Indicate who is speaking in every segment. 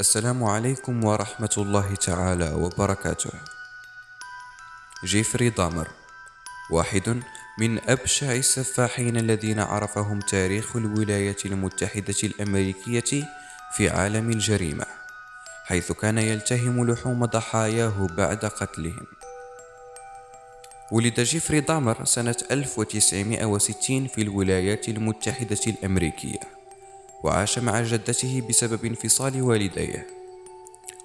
Speaker 1: السلام عليكم ورحمة الله تعالى وبركاته. جيفري دامر واحد من أبشع السفاحين الذين عرفهم تاريخ الولايات المتحدة الأمريكية في عالم الجريمة، حيث كان يلتهم لحوم ضحاياه بعد قتلهم. ولد جيفري دامر سنة 1960 في الولايات المتحدة الأمريكية. وعاش مع جدته بسبب انفصال والديه.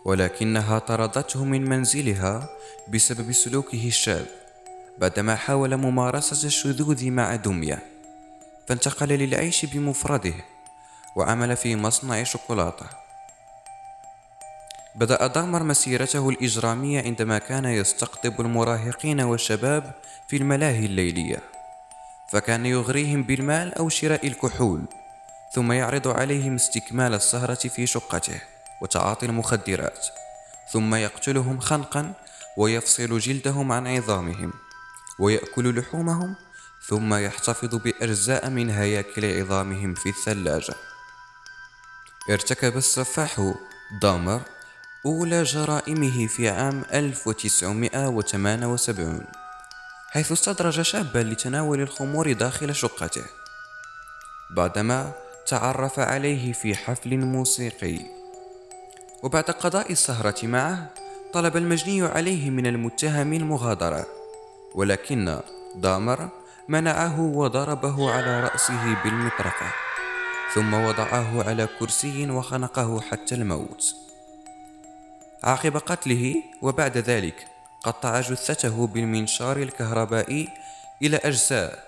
Speaker 1: ولكنها طردته من منزلها بسبب سلوكه الشاذ بعدما حاول ممارسة الشذوذ مع دمية. فانتقل للعيش بمفرده وعمل في مصنع شوكولاتة. بدأ دامر مسيرته الإجرامية عندما كان يستقطب المراهقين والشباب في الملاهي الليلية. فكان يغريهم بالمال أو شراء الكحول. ثم يعرض عليهم استكمال السهرة في شقته وتعاطي المخدرات ثم يقتلهم خنقا ويفصل جلدهم عن عظامهم ويأكل لحومهم ثم يحتفظ بأجزاء من هياكل عظامهم في الثلاجة. ارتكب السفاح دامر أولى جرائمه في عام 1978 حيث استدرج شابا لتناول الخمور داخل شقته. بعدما تعرف عليه في حفل موسيقي. وبعد قضاء السهرة معه طلب المجني عليه من المتهم المغادرة ولكن دامر منعه وضربه على رأسه بالمطرقة ثم وضعه على كرسي وخنقه حتى الموت. عقب قتله وبعد ذلك قطع جثته بالمنشار الكهربائي إلى أجزاء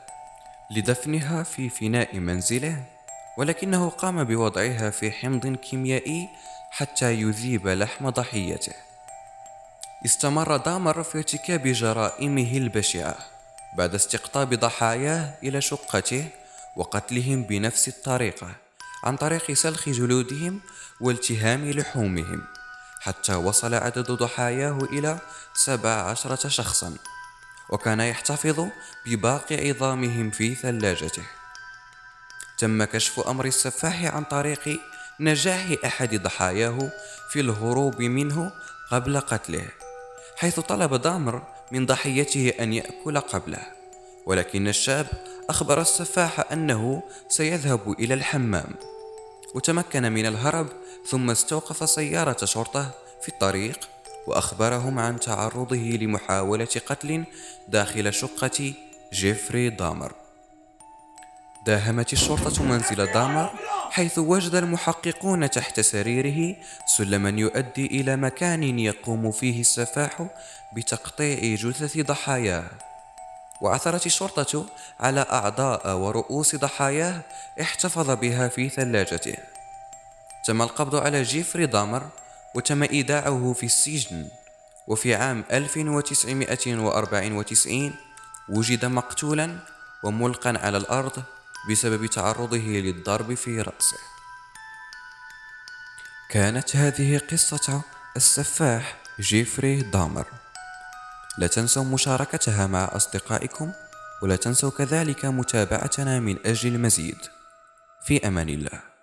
Speaker 1: لدفنها في فناء منزله. ولكنه قام بوضعها في حمض كيميائي حتى يذيب لحم ضحيته. استمر دامر في ارتكاب جرائمه البشعة بعد استقطاب ضحاياه إلى شقته وقتلهم بنفس الطريقة عن طريق سلخ جلودهم والتهام لحومهم حتى وصل عدد ضحاياه إلى سبع عشرة شخصا وكان يحتفظ بباقي عظامهم في ثلاجته. تم كشف أمر السفاح عن طريق نجاح أحد ضحاياه في الهروب منه قبل قتله حيث طلب دامر من ضحيته أن يأكل قبله ولكن الشاب أخبر السفاح أنه سيذهب إلى الحمام وتمكن من الهرب ثم استوقف سيارة شرطة في الطريق وأخبرهم عن تعرضه لمحاولة قتل داخل شقة جيفري دامر. داهمت الشرطة منزل دامر حيث وجد المحققون تحت سريره سلما يؤدي إلى مكان يقوم فيه السفاح بتقطيع جثث ضحاياه وعثرت الشرطة على أعضاء ورؤوس ضحاياه احتفظ بها في ثلاجته. تم القبض على جيفري دامر وتم إيداعه في السجن. وفي عام 1994 وجد مقتولا وملقا على الأرض بسبب تعرضه للضرب في رأسه. كانت هذه قصة السفاح جيفري دامر. لا تنسوا مشاركتها مع أصدقائكم ولا تنسوا كذلك متابعتنا من أجل المزيد. في أمان الله.